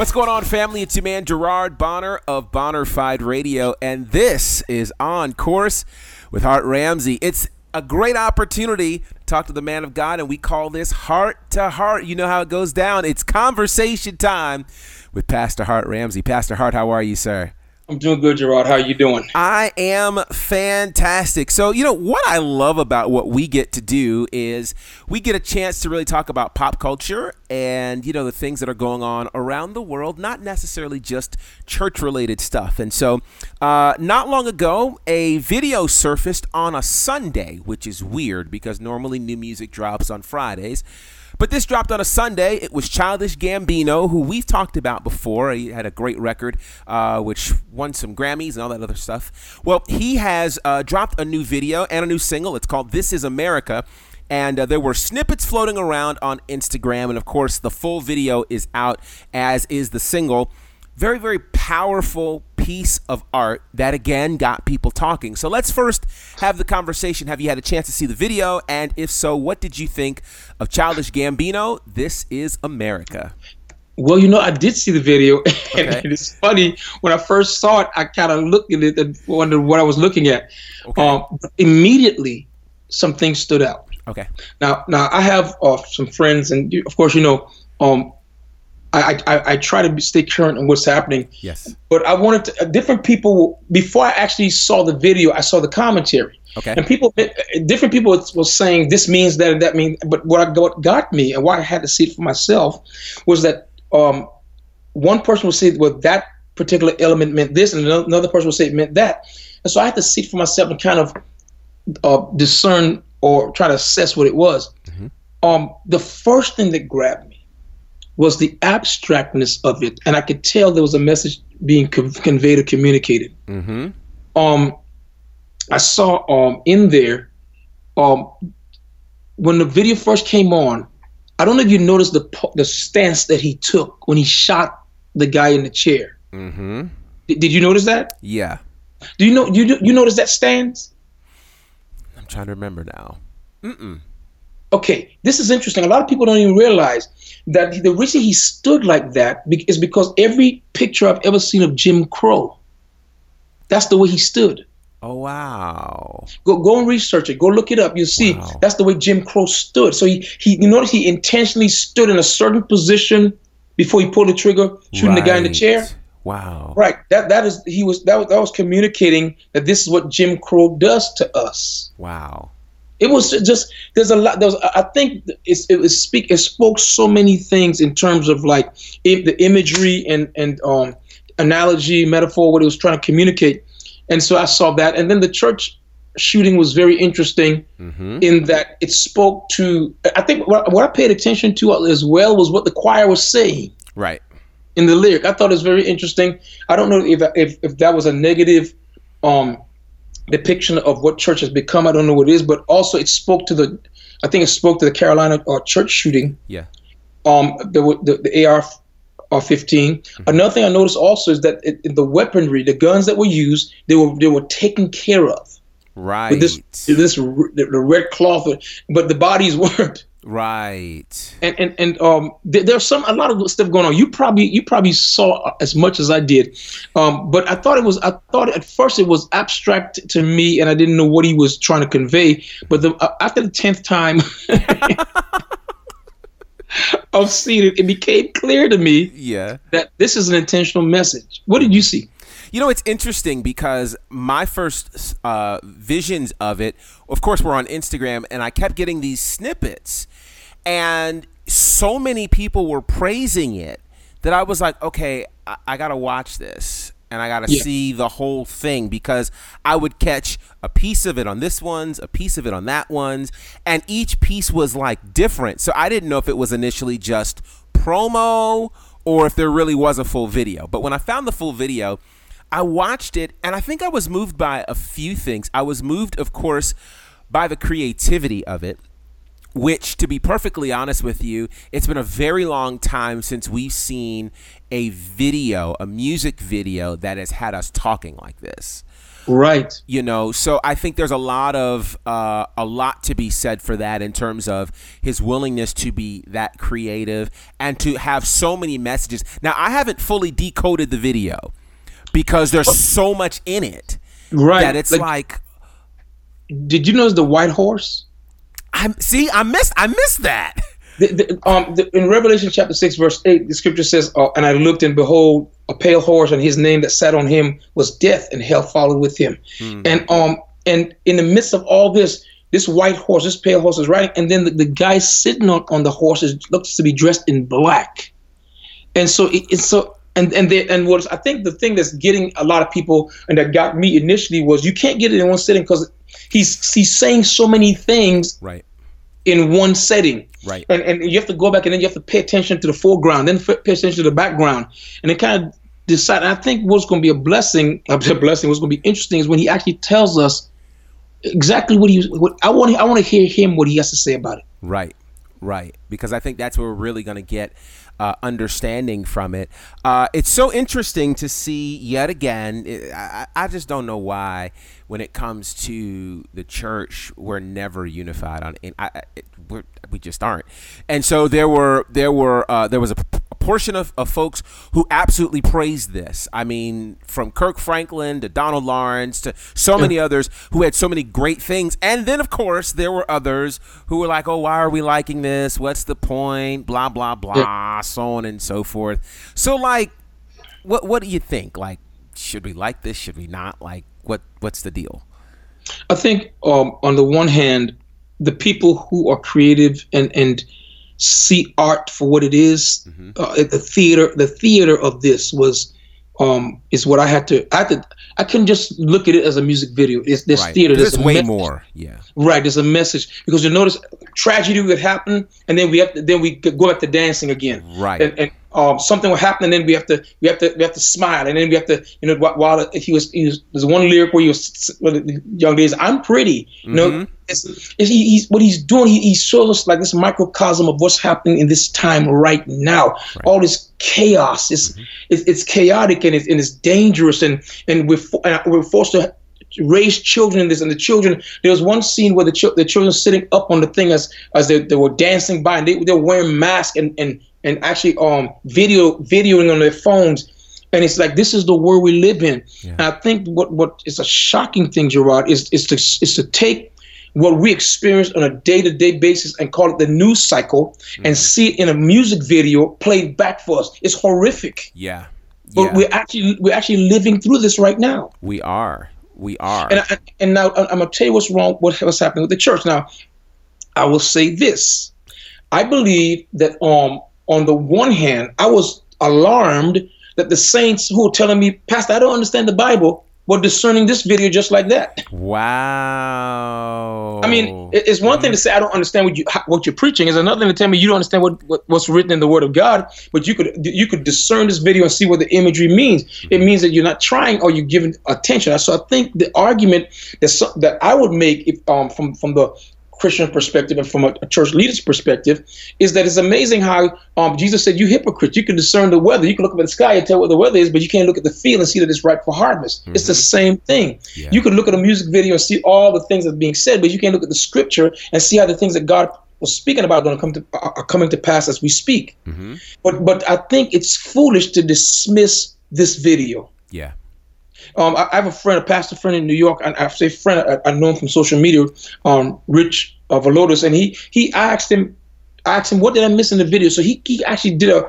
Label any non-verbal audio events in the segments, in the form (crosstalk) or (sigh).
What's going on, family? It's your man Gerard Bonner of Bonnerfied Radio, and this is On Course with Hart Ramsey. It's a great opportunity to talk to the man of God, and we call this Heart to Heart. You know how it goes down. It's conversation time with Pastor Hart Ramsey. Pastor Hart, how are you, sir? I'm doing good, Gerard. How are you doing? I am fantastic. So, you know, what I love about what we get to do is we get a chance to really talk about pop culture and, you know, the things that are going on around the world, not necessarily just church related stuff. And so, uh, not long ago, a video surfaced on a Sunday, which is weird because normally new music drops on Fridays. But this dropped on a Sunday. It was Childish Gambino, who we've talked about before. He had a great record, uh, which won some Grammys and all that other stuff. Well, he has uh, dropped a new video and a new single. It's called This Is America. And uh, there were snippets floating around on Instagram. And of course, the full video is out, as is the single. Very, very powerful piece of art that again got people talking. So let's first have the conversation. Have you had a chance to see the video? And if so, what did you think of Childish Gambino? This is America. Well, you know, I did see the video, (laughs) and okay. it's funny. When I first saw it, I kind of looked at it and wondered what I was looking at. Okay. Um, immediately, some things stood out. Okay. Now, now I have uh, some friends, and of course, you know, um, I, I, I, try to stay current on what's happening. Yes. But I wanted to, different people, before I actually saw the video, I saw the commentary. Okay. And people, different people was saying this means that and that means, but what, I, what got me and why I had to see it for myself was that um, one person would say, well, that particular element meant this, and another person would say it meant that. And so I had to see it for myself and kind of uh, discern or try to assess what it was. Mm-hmm. Um, the first thing that grabbed me was the abstractness of it, and I could tell there was a message being co- conveyed or communicated. Mm-hmm. Um, I saw um in there, um, when the video first came on, I don't know if you noticed the the stance that he took when he shot the guy in the chair. Mm-hmm. D- did you notice that? Yeah. Do you know you you notice that stance? I'm trying to remember now. Mm-mm. Okay, this is interesting. A lot of people don't even realize that the reason he stood like that is because every picture I've ever seen of Jim Crow, that's the way he stood. Oh wow! Go go and research it. Go look it up. You'll see wow. that's the way Jim Crow stood. So he he you notice he intentionally stood in a certain position before he pulled the trigger, shooting right. the guy in the chair. Wow. Right. That that is he was that was, that was communicating that this is what Jim Crow does to us. Wow it was just there's a lot there's i think it's, it was speak it spoke so many things in terms of like it, the imagery and and um analogy metaphor what it was trying to communicate. And so i saw that. And then the church shooting was very interesting mm-hmm. in that it spoke to i think what, what i paid attention to as well was what the choir was saying right. in the lyric. I thought it was very interesting. I don't know if if, if that was a negative um depiction of what church has become. I don't know what it is, but also it spoke to the, I think it spoke to the Carolina uh, church shooting. Yeah. Um, the the, the AR. Uh, 15. Mm-hmm. Another thing I noticed also is that it, the weaponry, the guns that were used, they were they were taken care of. Right. With this this the red cloth, but the bodies (laughs) weren't. Right. And and and um, there, there's some a lot of stuff going on. You probably you probably saw as much as I did, um, but I thought it was I thought at first it was abstract to me, and I didn't know what he was trying to convey. But the, uh, after the tenth time (laughs) of seeing it, it became clear to me. Yeah. That this is an intentional message. What did you see? You know, it's interesting because my first uh, visions of it, of course, were on Instagram, and I kept getting these snippets, and so many people were praising it that I was like, okay, I, I got to watch this. and I got to Yeah. see the whole thing because I would catch a piece of it on this one's, a piece of it on that one's, and each piece was like different. So I didn't know if it was initially just promo or if there really was a full video. But when I found the full video, I watched it and I think I was moved by a few things. I was moved, of course, by the creativity of it which to be perfectly honest with you it's been a very long time since we've seen a video a music video that has had us talking like this Right. you know so i think there's a lot of uh, a lot to be said for that in terms of his willingness to be that creative and to have so many messages now i haven't fully decoded the video because there's so much in it Right. that it's like, did you notice the white horse? i'm see i missed i missed that (laughs) The, the, um, the, in Revelation chapter 6, verse 8, the scripture says, uh, And I looked, and behold, a pale horse, and his name that sat on him was Death, and hell followed with him. And um, and in the midst of all this, this white horse, this pale horse is riding, and then the, the guy sitting on, on the horse is, looks to be dressed in black. And so it, it's so. And and they, and what I think the thing that's getting a lot of people and that got me initially was you can't get it in one sitting because he's he's saying so many things right in one setting. Right. And and you have to go back and then you have to pay attention to the foreground, then pay attention to the background, and it kind of decide. And I think what's going to be a blessing, a blessing, what's going to be interesting is when he actually tells us exactly what he. What I want. I want to hear him what he has to say about it. Right, right. Because I think that's where we're really going to get uh, understanding from it. Uh, it's so interesting to see yet again. It, I, I just don't know why, when it comes to the church, we're never unified on. I, it, we just aren't. And so there were there were uh, there was a portion of, of folks who absolutely praised this. I mean, from Kirk Franklin to Donald Lawrence to so many others who had so many great things. And then, of course, there were others who were like, oh, why are we liking this? What's the point? Blah, blah, blah, so on and so forth. So, like, what, what do you think? Like, should we like this? Should we not? Like, what, what's the deal? I think um, on the one hand, the people who are creative and and see art for what it is, uh, the theater, the theater of this was um, is what I had to. I had to. I couldn't just look at it as a music video. It's this Right. theater. There's There's way message. more. Yeah. Right, there's a message because you notice tragedy would happen, and then we have to then we go back to dancing again. Right. And, and um, something will happen, and then we have to we have to we have to smile, and then we have to you know wh- while he was he was there's one lyric where he was the young days I'm pretty. You know, He, he's what he's doing. He, he shows us like this microcosm of what's happening in this time right now. All this chaos. It's it's, it's chaotic and it's and it's dangerous, and and we're and we're forced to raise children in this and the children there was one scene where the, chil- the children sitting up on the thing as as they, they were dancing by and they, they were wearing masks and and and actually um video videoing on their phones and it's like this is the world we live in and i think what what is a shocking thing gerard is is to is to take what we experience on a day-to-day basis and call it the news cycle and see it in a music video played back for us it's horrific Yeah. but Yeah. we're actually we're actually living through this right now we are. We are. and I, and now I'm gonna tell you what's wrong. What what's happening with the church now? I will say this: I believe that um on the one hand, I was alarmed that the saints who were telling me, Pastor, I don't understand the Bible, were discerning this video just like that. wow. I mean, it's one thing to say I don't understand what you what you're preaching. It's another thing to tell me you don't understand what, what what's written in the Word of God. But you could you could discern this video and see what the imagery means. It means that you're not trying or you're giving attention. So I think the argument that so, that I would make if, um, from from the Christian perspective and from a, a church leader's perspective is that it's amazing how um, Jesus said, "You hypocrites! You can discern the weather. You can look up at the sky and tell what the weather is, but you can't look at the field and see that it's ripe for harvest." It's the same thing. Yeah. You can look at a music video and see all the things that are being said, but you can't look at the scripture and see how the things that God was speaking about are going to come to are are coming to pass as we speak. hmm But but I think it's foolish to dismiss this video. Yeah. Um, I, I have a friend, a pastor friend in New York, and I say friend, I, I know him from social media, um, Rich uh, Villodas, and he he asked him, I asked him, what did I miss in the video? So he he actually did a,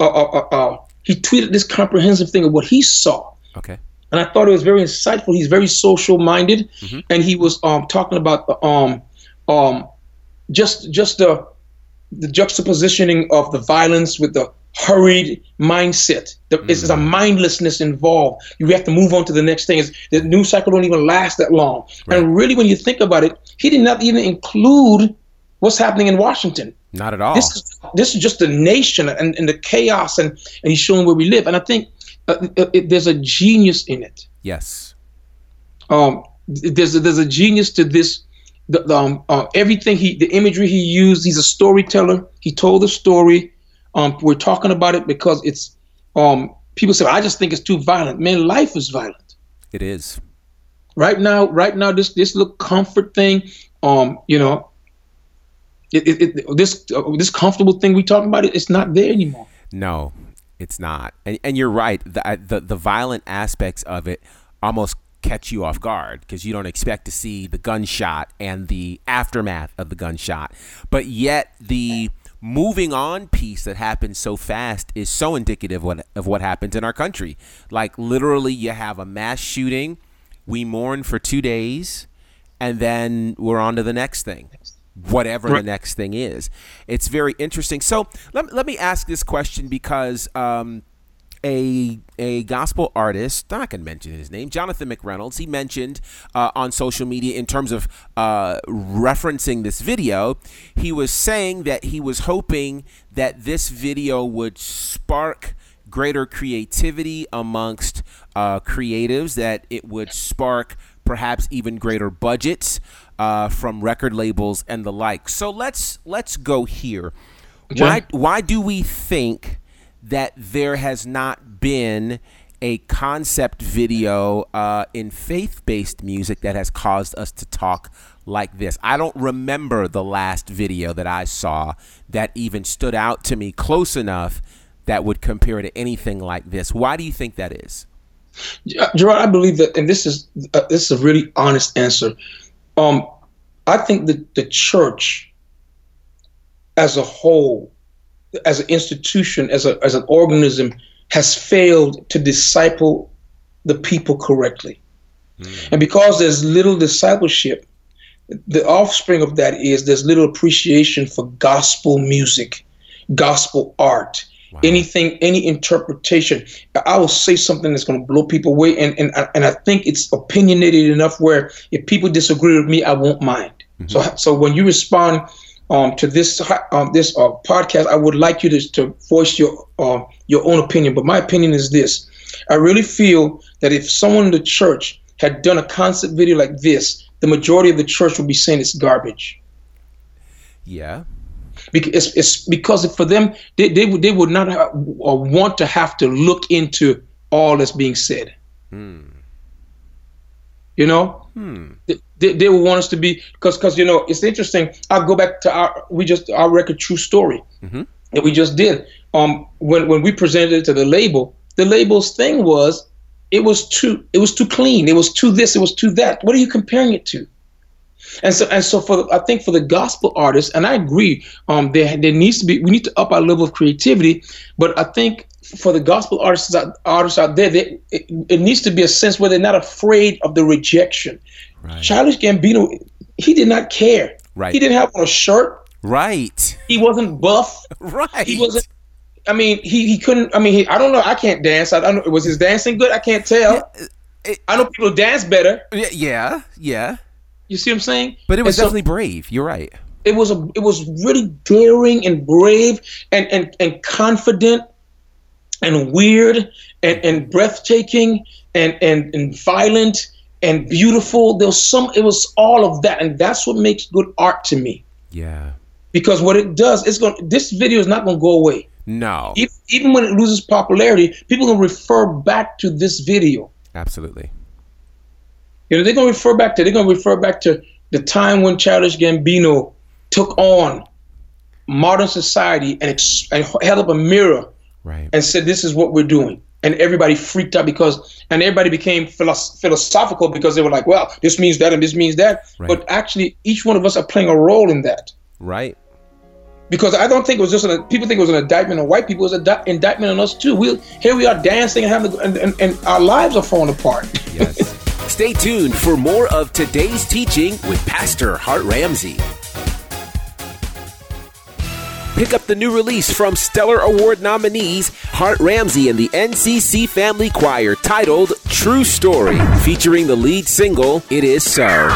a, a, a, he tweeted this comprehensive thing of what he saw, Okay. and I thought it was very insightful. He's very social minded, and he was um talking about the um um just just the the juxtapositioning of the violence with the hurried mindset. It's mm. a mindlessness involved. You have to move on to the next thing. It's, the news cycle don't even last that long. Right. And really, when you think about it, he did not even include what's happening in Washington. Not at all. This is, this is just the nation and, and the chaos, and, and he's showing where we live. And I think uh, it, it, there's a genius in it. Yes. Um, there's a, there's a genius to this. The, the um, uh, everything he, the imagery he used. He's a storyteller. He told the story. Um, we're talking about it because it's. Um, people say, I just think it's too violent. Man, life is violent. It is. Right now, right now, this this little comfort thing. Um, you know, it, it, it, this uh, this comfortable thing we talking about, it, it's not there anymore. No, it's not. And, and you're right. The, the the violent aspects of it almost catch you off guard because you don't expect to see the gunshot and the aftermath of the gunshot. But yet the moving on piece that happens so fast is so indicative of what, of what happens in our country. Like literally you have a mass shooting, we mourn for 2 days and then we're on to the next thing whatever the next thing is. It's very interesting. So let, let me ask this question because um, a a gospel artist, I'm not going to mention his name, Jonathan McReynolds, he mentioned uh, on social media in terms of uh, referencing this video, he was saying that he was hoping that this video would spark greater creativity amongst uh, creatives, that it would spark perhaps even greater budgets uh, from record labels and the like. So let's let's go here. Okay. Why why do we think that there has not been a concept video uh, in faith based music that has caused us to talk like this. I don't remember the last video that I saw that even stood out to me close enough that would compare to anything like this. Why do you think that is? Gerard, I believe that, and this is uh, this is a really honest answer. Um, I think that the church, as a whole, as an institution, as a as an organism, has failed to disciple the people correctly, mm. and because there's little discipleship, the offspring of that is there's little appreciation for gospel music, gospel art, Wow. Anything, any interpretation. I will say something that's going to blow people away, and and and I think it's opinionated enough where if people disagree with me, I won't mind. Mm-hmm. So so when you respond um, to this um, this uh, podcast, I would like you to, to voice your uh, your own opinion. But my opinion is this: I really feel that if someone in the church had done a concept video like this, the majority of the church would be saying it's garbage. Yeah, because it's because for them they they would they would not have, or want to have to look into all that's being said. Hmm. You know, hmm. they, they want us to be because because you know it's interesting. I'll go back to our we just our record True Story mm-hmm. that we just did. Um, when when we presented it to the label, the label's thing was it was too it was too clean. It was too this. It was too that. What are you comparing it to? And so, and so for I think for the gospel artists, and I agree, um, there there needs to be we need to up our level of creativity. But I think for the gospel artists out, artists out there, they, it, it, needs to be a sense where they're not afraid of the rejection. Right. Childish Gambino, he did not care. Right. He didn't have on a shirt. Right. He wasn't buff. (laughs) Right. He wasn't. I mean, he, he couldn't. I mean, he, I don't know. I can't dance. I don't know. Was his dancing good? I can't tell. Yeah, uh, it, I know people dance better. Yeah, yeah. You see what I'm saying? But it was definitely brave. You're right. It was a it was really daring and brave and and, and confident and weird and, and breathtaking and, and and violent and beautiful. There was some it was all of that. And that's what makes good art to me. Yeah. Because what it does, it's going this video is not gonna go away. No. Even, even when it loses popularity, people will refer back to this video. Absolutely. You know, they're going to refer back to they're going to refer back to the time when Childish Gambino took on modern society and, ex- and held up a mirror right. and said, "This is what we're doing." And everybody freaked out because, and everybody became philosoph- philosophical because they were like, "Well, this means that and this means that." Right. But actually, each one of us are playing a role in that. Right. Because I don't think it was just an, people think it was an indictment on white people. It was an di- indictment on us too. We here we are dancing and having and, and, and our lives are falling apart. Yes. (laughs) Stay tuned for more of today's teaching with Pastor Hart Ramsey. Pick up the new release from Stellar Award nominees Hart Ramsey and the NCC Family Choir titled True Story, featuring the lead single It Is So.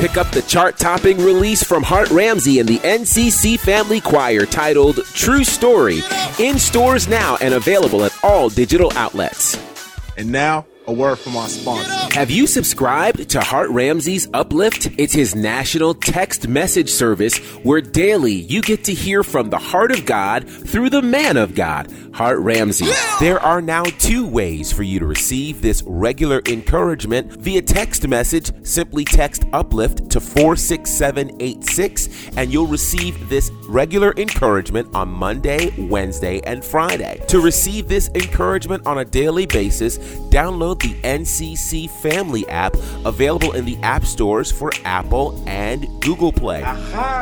Pick up the chart topping release from Hart Ramsey and the NCC Family Choir titled True Story, in stores now and available at all digital outlets. And now, a word from our sponsor. Have you subscribed to Hart Ramsey's Uplift? It's his national text message service where daily you get to hear from the heart of God through the man of God, Hart Ramsey. There are now two ways for you to receive this regular encouragement via text message. Simply text Uplift to 46786 and you'll receive this regular encouragement on Monday, Wednesday, and Friday. To receive this encouragement on a daily basis, download the NCC Family app available in the app stores for Apple and Google Play.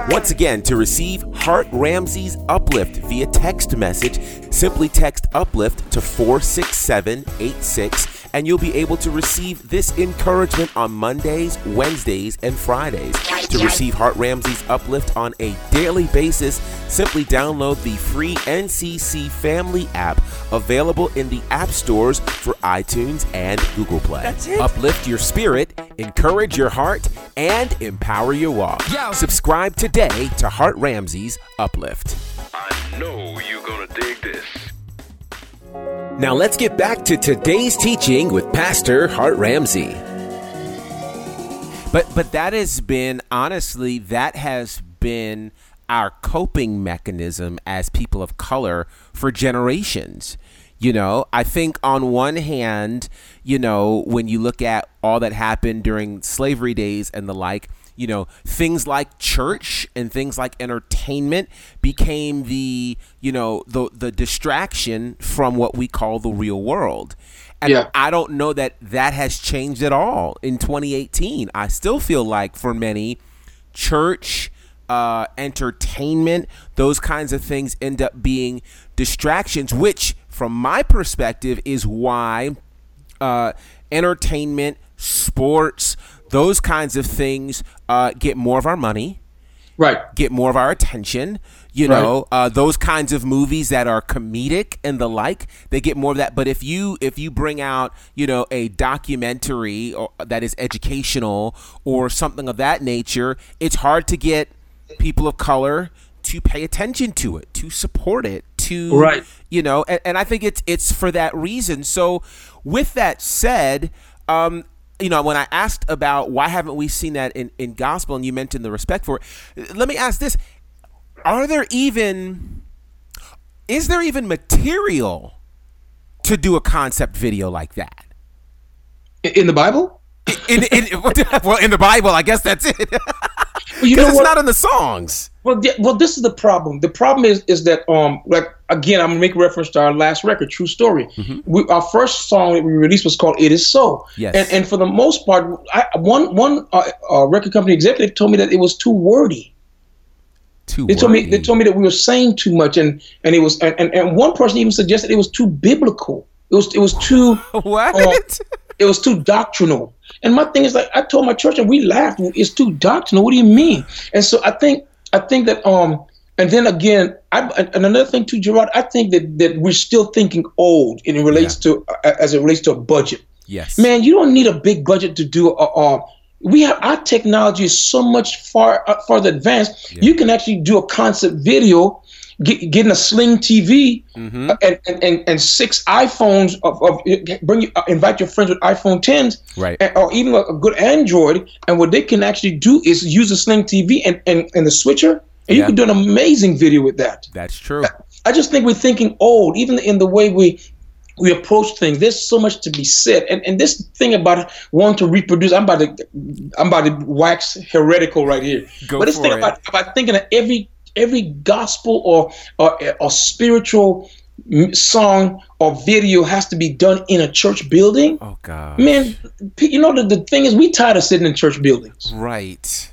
Once again, to receive Hart Ramsey's Uplift via text message, simply text Uplift to 46786 and you'll be able to receive this encouragement on Mondays, Wednesdays, and Fridays. To receive Hart Ramsey's Uplift on a daily basis, simply download the free NCC Family app available in the app stores for iTunes and Google Play. Uplift your spirit, encourage your heart, and empower your walk. Subscribe today to Hart Ramsey's Uplift. I know you're gonna dig this. Now let's get back to today's teaching with Pastor Hart Ramsey. But but that has been honestly that has been our coping mechanism as people of color for generations. You know, I think on one hand, you know, when you look at all that happened during slavery days and the like, you know, things like church and things like entertainment became the, you know, the the distraction from what we call the real world. And Yeah. I don't know that that has changed at all in 2018. I still feel like for many, church, uh, entertainment, those kinds of things end up being distractions, which, from my perspective, is why uh, entertainment, sports, those kinds of things uh, get more of our money Right. get more of our attention. You Right. know, uh, those kinds of movies that are comedic and the like, they get more of that. But if you if you bring out you know a documentary or, that is educational or something of that nature, it's hard to get people of color to pay attention to it, to support it, to Right. you know, and, and I think it's it's for that reason. So, with that said, um, you know, when I asked about why haven't we seen that in, in gospel, and you mentioned the respect for it, let me ask this: Are there even is there even material to do a concept video like that? In the Bible? In, in, well, in the Bible, I guess that's it. (laughs) Well, you know it's what? not in the songs. Well, th- well, this is the problem. The problem is is that um, like again, I'm gonna make reference to our last record, True Story. We, our first song that we released was called "It Is So." Yes. And and for the most part, I, one one uh, uh, record company executive told me that it was too wordy. Too They told me they told me that we were saying too much, and and it was and, and, one person even suggested it was too biblical. It was it was too (laughs) what? uh, it was too doctrinal. And my thing is like I told my church and we laughed. It's too doctrinal. What do you mean? And so I think I think that um and then again I and another thing too, Gerard. I think that that we're still thinking old and it relates to uh, as it relates to a budget. yes, Man, you don't need a big budget to do a. a we have our technology is so much far uh, farther advanced. You can actually do a concept video, get, getting a Sling TV, Mm-hmm. uh, and, and, and and six iPhones of, of bring you, uh, invite your friends with iPhone 10s, Right. and, or even a, a good Android. And what they can actually do is use a Sling TV and and, and the switcher, and you can do an amazing video with that. That's true. I just think we're thinking old, even in the way we we approach things. There's so much to be said, and and this thing about wanting to reproduce. I'm about to I'm about to wax heretical right here. Go but this thing it. about about thinking that every every gospel or or, or spiritual song or video has to be done in a church building. Oh God. Man, you know the, the thing is, we tired of sitting in church buildings. Right.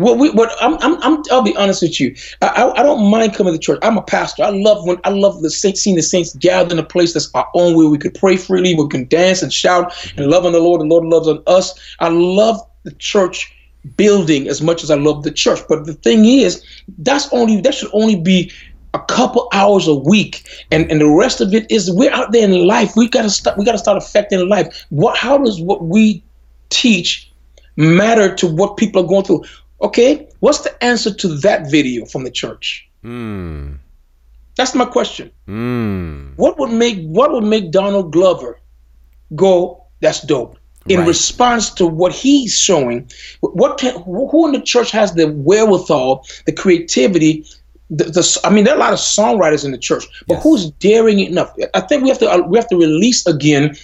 What we, what I'm, I'm, I'm, I'll be honest with you. I, I, I don't mind coming to church. I'm a pastor. I love when I love the saints, seeing the saints gather in a place that's our own, where we could pray freely, we can dance and shout and love on the Lord, and the Lord loves on us. I love the church building as much as I love the church. But the thing is, that's only that should only be a couple hours a week, and and the rest of it is we're out there in life. We gotta start. We gotta start affecting life. What? How does what we teach matter to what people are going through? Okay, what's the answer to that video from the church? Mm. That's my question. Mm. What would make what would make Donald Glover go? That's dope. In Right. response to what he's showing, what can who in the church has the wherewithal, the creativity? The, the I mean, there are a lot of songwriters in the church, but Yes. who's daring enough? I think we have to uh, we have to release again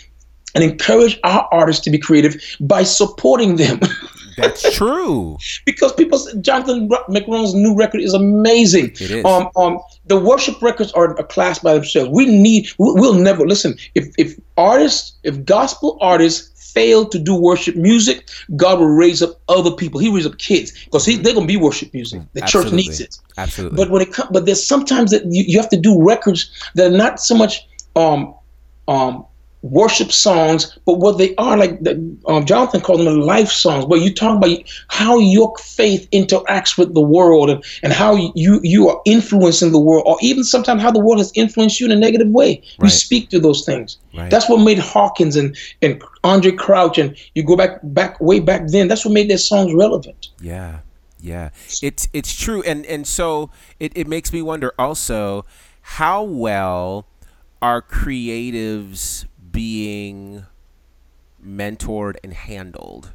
and encourage our artists to be creative by supporting them. (laughs) That's (laughs) true. because people Jonathan McReynolds' new record is amazing. It is. Um, um, the worship records are a class by themselves. We need. we- We'll never listen. If if artists, if gospel artists fail to do worship music, God will raise up other people. He raise up kids because they're gonna be worship music. The church needs it. Absolutely. But when it comes, but there's sometimes that you, you have to do records that are not so much um um worship songs, but what they are like. The, um, Jonathan called them life songs, where you talk about how your faith interacts with the world and, and how you you are influencing the world, or even sometimes how the world has influenced you in a negative way. You speak to those things. Right. That's what made Hawkins and and Andraé Crouch and you go back back way back then. That's what made their songs relevant. Yeah, yeah, it's it's true, and and so it, it makes me wonder also how well are creatives being mentored and handled.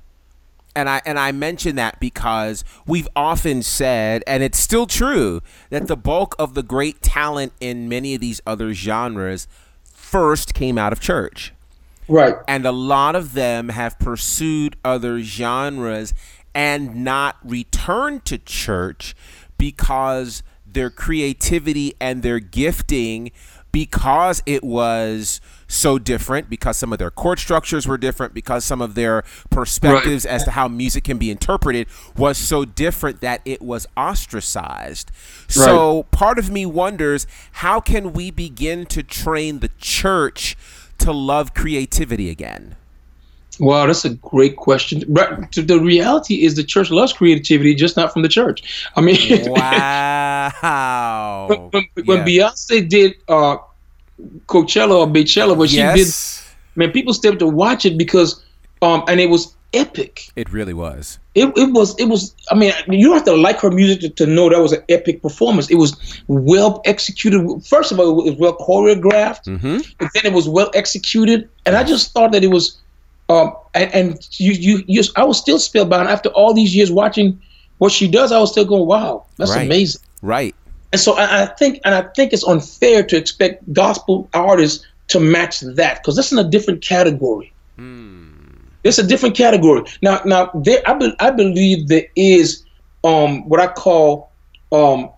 And I and I mention that because we've often said, and it's still true, that the bulk of the great talent in many of these other genres first came out of church Right. and a lot of them have pursued other genres and not returned to church because their creativity and their gifting because it was so different because some of their chord structures were different because some of their perspectives as to how music can be interpreted was so different that it was ostracized. So part of me wonders how can we begin to train the church to love creativity again? Wow, that's a great question. The reality is the church loves creativity, just not from the church. I mean, Wow. (laughs) when, when, when Beyonce did uh, Coachella or Beychella, where she did, man, people stepped to watch it because, um, and it was epic. it really was. It, it was it was. I mean, you don't have to like her music to, to know that was an epic performance. It was well executed. First of all, it was well choreographed, Mm-hmm. then it was well executed, and I just thought that it was. Um, and, and you, you, you, I was still spellbound after all these years watching what she does. I was still going, wow, that's Right. amazing. Right. And so I, I think, and I think it's unfair to expect gospel artists to match that because that's in a different category. It's a different category. Now, now there, I, be, I believe there is um, what I call um,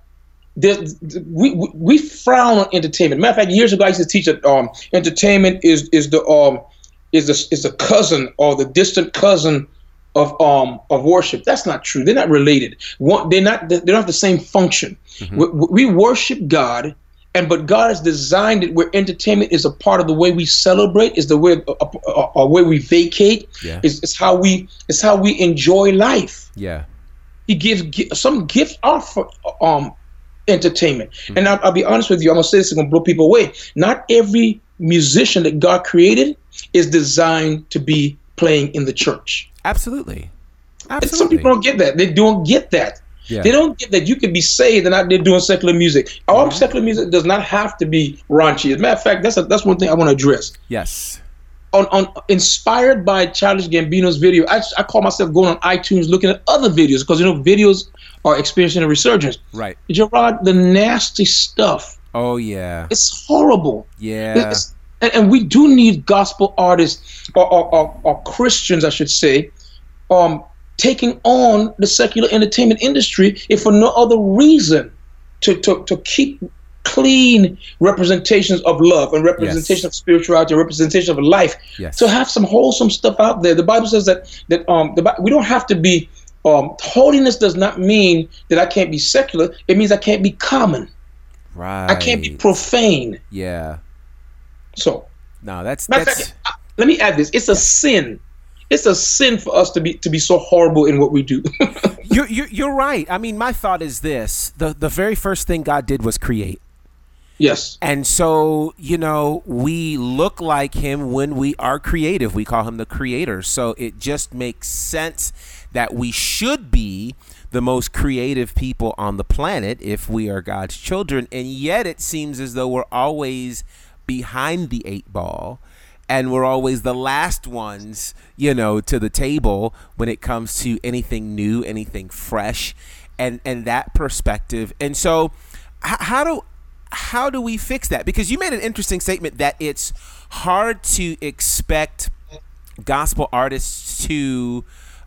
we, we we frown on entertainment. Matter of fact, years ago I used to teach that um, entertainment is is the um is the is the cousin or the distant cousin of um of worship. That's not true. They're not related. One, they're not. They don't have the same function. Mm-hmm. We, we worship God, and but God has designed it where entertainment is a part of the way we celebrate, is the way a, a, a way we vacate, Yeah. is it's how we it's how we enjoy life. Yeah. He gives gi- some gifts are for uh, um entertainment. Mm-hmm. And I'll, I'll be honest with you. I'm gonna say this is gonna blow people away. Not every musician that God created is designed to be playing in the church. Absolutely. And Absolutely. some people don't get that. They don't get that. Yeah. They don't get that you can be saved and out there doing secular music. All mm-hmm. secular music does not have to be raunchy. As a matter of fact, that's a, that's one thing I want to address. yes. On, on inspired by Childish Gambino's video, I, I call myself going on iTunes looking at other videos because you know videos are experiencing a resurgence. Right. Gerard, the nasty stuff. Oh yeah. It's horrible. Yeah. It's- and, and we do need gospel artists or, or, or, or Christians, I should say, um, taking on the secular entertainment industry if for no other reason to, to, to keep clean representations of love and representation Yes. of spirituality and representation of life Yes. to have some wholesome stuff out there the bible says that that um the, we don't have to be um, holiness does not mean that I can't be secular. It means I can't be common. Right. I can't be profane. Yeah. So, No, that's that's fact, let me add this: it's a sin. It's a sin for us to be to be so horrible in what we do. (laughs) you're, you're you're right. I mean, my thought is this: the the very first thing God did was create. yes. And so, you know, we look like him when we are creative. We call him the creator. So it just makes sense that we should be the most creative people on the planet if we are God's children. And yet it seems as though we're always behind the eight ball and we're always the last ones, you know, to the table when it comes to anything new, anything fresh, and and that perspective. And so, h- how do how do we fix that? Because you made an interesting statement that it's hard to expect gospel artists to,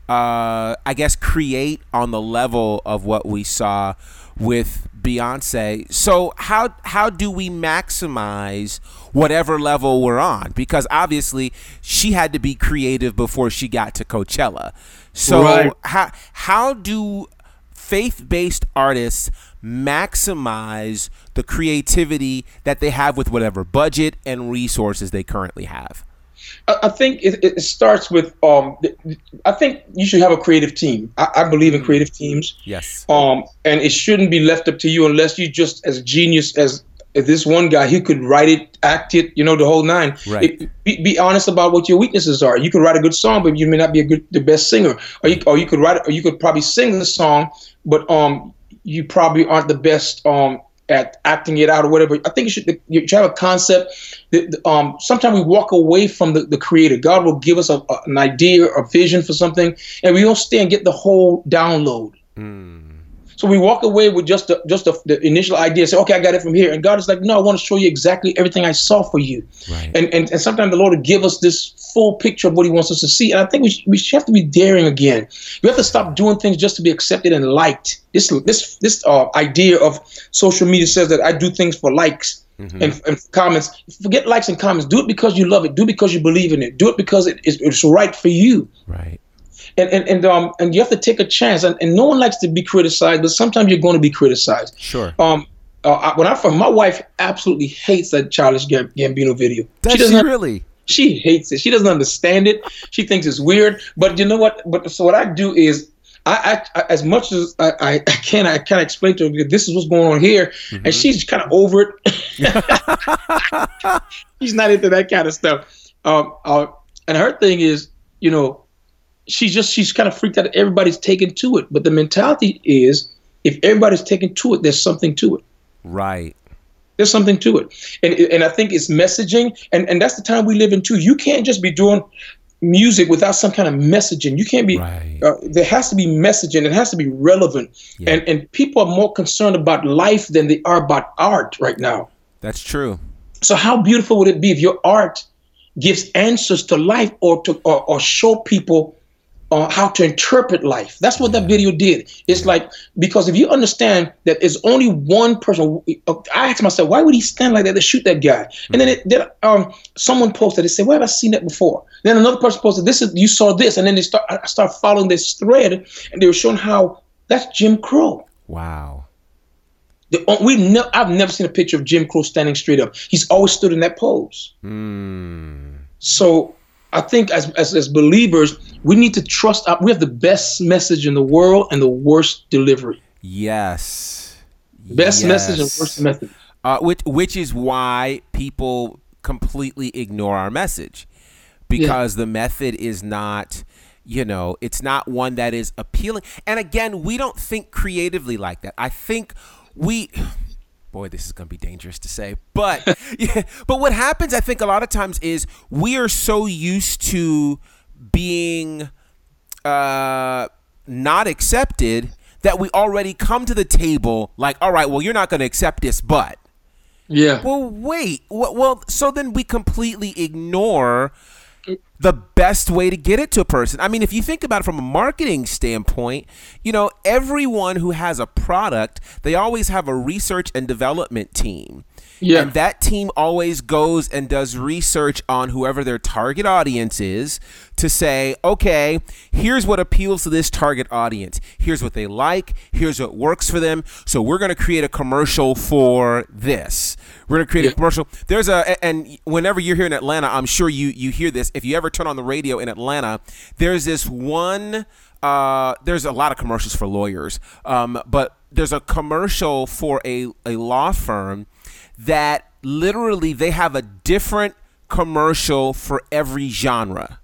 uh, I guess, create on the level of what we saw with Beyonce. So how how do we maximize whatever level we're on? Because obviously she had to be creative before she got to Coachella. So Right. how how do faith-based artists maximize the creativity that they have with whatever budget and resources they currently have? I, I think it, it starts with um. I think you should have a creative team. I, I believe in creative teams. Yes. Um, and it shouldn't be left up to you unless you just as genius as, as this one guy. He could write it, act it, you know, the whole nine. Right. It- be, be honest about what your weaknesses are. You could write a good song, but you may not be a good, the best singer. Or you, or you could write, or you could probably sing the song, but um, you probably aren't the best um at acting it out or whatever. I think you should you should have a concept. That, um, sometimes we walk away from the, the creator. God will give us a, a- an idea or vision for something, and we don't stay and get the whole download. So we walk away with just the, just the, the initial idea. Say, okay, I got it from here, and God is like, no, I want to show you exactly everything I saw for you. Right. And, and and sometimes the Lord will give us this full picture of what He wants us to see. And I think we sh- we should have to be daring again. We have to stop doing things just to be accepted and liked. This this this uh, idea of social media says that I do things for likes. And, and comments. Forget likes and comments. Do it because you love it. Do it because you believe in it. Do it because it is it's right for you Right. And and and um and you have to take a chance and, and no one likes to be criticized but sometimes you're going to be criticized Sure. um uh, I- when I my wife absolutely hates that childish Gam- Gambino video. Does she she, doesn't. really? she hates it. She doesn't understand it. She thinks it's weird. But you know what? But so what I do is. I, I, as much as I, I, I can, I kind of explain to her this is what's going on here, and she's kind of over it. (laughs) (laughs) she's not into that kind of stuff. Um, uh, and her thing is, you know, she's just she's kind of freaked out. Everybody's taken to it, but the mentality is, if everybody's taken to it, there's something to it. Right. There's something to it, and and I think it's messaging, and and that's the time we live in too. You can't just be doing music without some kind of messaging. You can't be. Right. Uh, there has to be messaging. It has to be relevant, Yeah. and and people are more concerned about life than they are about art right now. That's true. So how beautiful would it be if your art gives answers to life, or to or, or show people uh, how to interpret life. That's what that video did. It's like because if you understand that there's only one person, I asked myself, why would he stand like that to shoot that guy? And then, it, then um, someone posted, they said, where have I seen that before? Then another person posted, this is you saw this, and then they start, I start following this thread, and they were showing how that's Jim Crow. Wow. The, we ne- I've never seen a picture of Jim Crow standing straight up. He's always stood in that pose. Mm. So I think as, as as believers, we need to trust. Our, we have the best message in the world and the worst delivery. Yes. Best message and worst message. Uh, which which is why people completely ignore our message because the method is not you know it's not one that is appealing and again we don't think creatively like that i think we boy this is going to be dangerous to say but (laughs) yeah, but what happens i think a lot of times is we are so used to being uh not accepted that we already come to the table like all right well you're not going to accept this but Yeah. well, wait. Well, well, so then we completely ignore the best way to get it to a person. I mean, if you think about it from a marketing standpoint, you know, everyone who has a product, they always have a research and development team. Yeah. And that team always goes and does research on whoever their target audience is to say, okay, here's what appeals to this target audience. Here's what they like. Here's what works for them. So we're going to create a commercial for this. We're going to create Yeah. a commercial. There's a and whenever you're here in Atlanta, I'm sure you you hear this. If you ever turn on the radio in Atlanta, there's this one uh, there's a lot of commercials for lawyers, um, but there's a commercial for a, a law firm that literally they have a different commercial for every genre.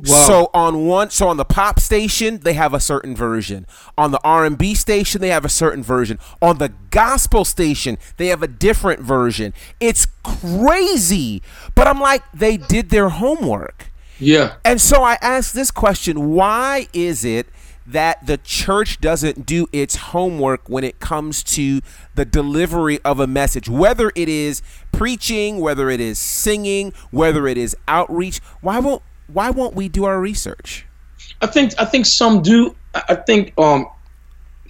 Wow. So on one, so on the pop station, they have a certain version. On the R and B station, they have a certain version. On the gospel station, they have a different version. It's crazy, but I'm like, they did their homework. Yeah. And so I ask this question why is it that the church doesn't do its homework when it comes to the delivery of a message, whether it is preaching, whether it is singing, whether it is outreach? Why won't why won't we do our research? I think I think some do. I think um,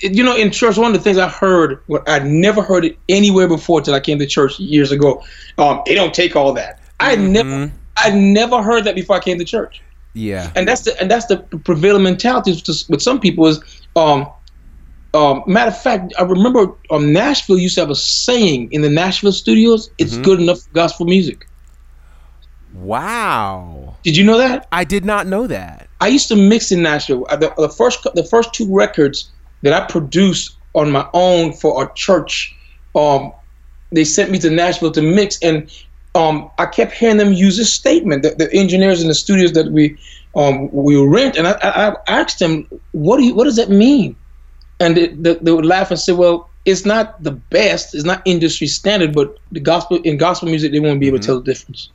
you know, in church, one of the things I heard, what I'd never heard it anywhere before till I came to church years ago. Um, they don't take all that. I had never, I never heard that before I came to church. Yeah. and that's the and that's the prevailing mentality with some people is um um matter of fact i remember um nashville used to have a saying in the nashville studios it's good enough for gospel music Wow. did you know that I did not know that. i used to mix in nashville the, the first the first two records that i produced on my own for a church um they sent me to nashville to mix and um, I kept hearing them use this statement. The, the engineers in the studios that we um, we rent, and I, I, I asked them, "What do you? What does that mean?" And they, they, they would laugh and say, "Well, it's not the best. It's not industry standard, but the gospel in gospel music, they won't be able to tell the difference."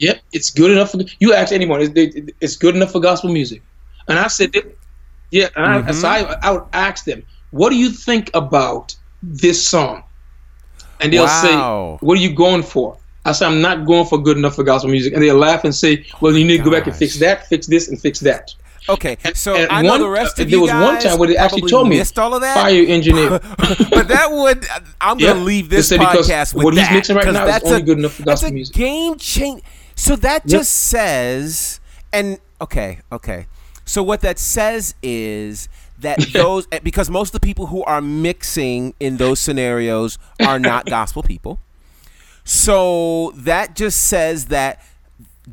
Yep, it's good enough for you. Ask anyone, it's, it- it's good enough for gospel music. And I said, "Yeah." And I, so I, I would ask them, "What do you think about this song?" And they'll Wow. say, "What are you going for?" I say, "I'm not going for good enough for gospel music." And they'll laugh and say, "Well, you need to go back and fix that, fix this, and fix that." Okay, so and I know one- the rest of there was one time where they actually told me, all of that. Fire (laughs) engineer. but that would I'm gonna leave this podcast with what he's that, mixing right now is that's only a- good enough for that's gospel a music. game change. So that Yep. just says, and okay, okay. So what that says is that (laughs) those eh, because most of the people who are mixing in those scenarios are not (laughs) gospel people. So that just says that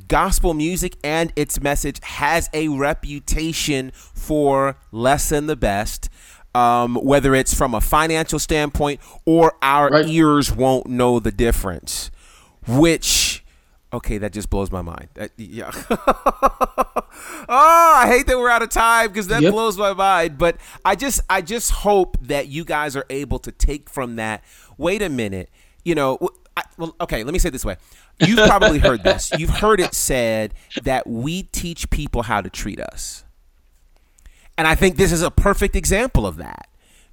gospel music and its message has a reputation for less than the best. Um, whether it's from a financial standpoint or our Right. ears won't know the difference, which, okay, that just blows my mind. That- yeah. oh, (laughs) I hate that we're out of time because that Yep. blows my mind. But I just, I just hope that you guys are able to take from that. Wait a minute, you know. I, well, okay, let me say it this way. You've (laughs) probably heard this. You've heard it said that we teach people how to treat us. And I think this is a perfect example of that.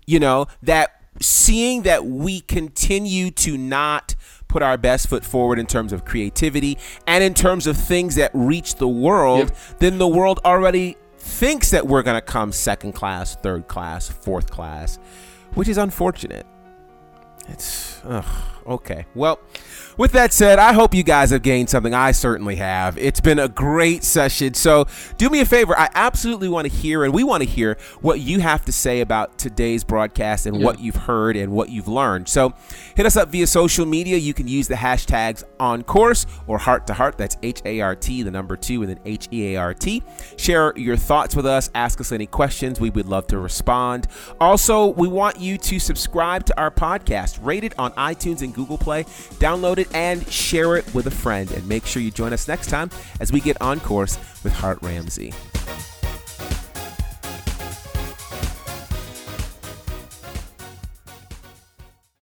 You know, that seeing that we continue to not put our best foot forward in terms of creativity and in terms of things that reach the world, then the world already thinks that we're going to come second class, third class, fourth class, which is unfortunate. It's ugh, okay. Well, with that said, I hope you guys have gained something. I certainly have. It's been a great session. So do me a favor. I absolutely want to hear, and we want to hear what you have to say about today's broadcast and what you've heard and what you've learned. So hit us up via social media. You can use the hashtags on course or heart to heart. That's H A R T, the number two, and then H E A R T. Share your thoughts with us. Ask us any questions. We would love to respond. Also, we want you to subscribe to our podcast, rate it on iTunes and Google Play, download it, and share it with a friend. And make sure you join us next time as we get on course with Hart Ramsey.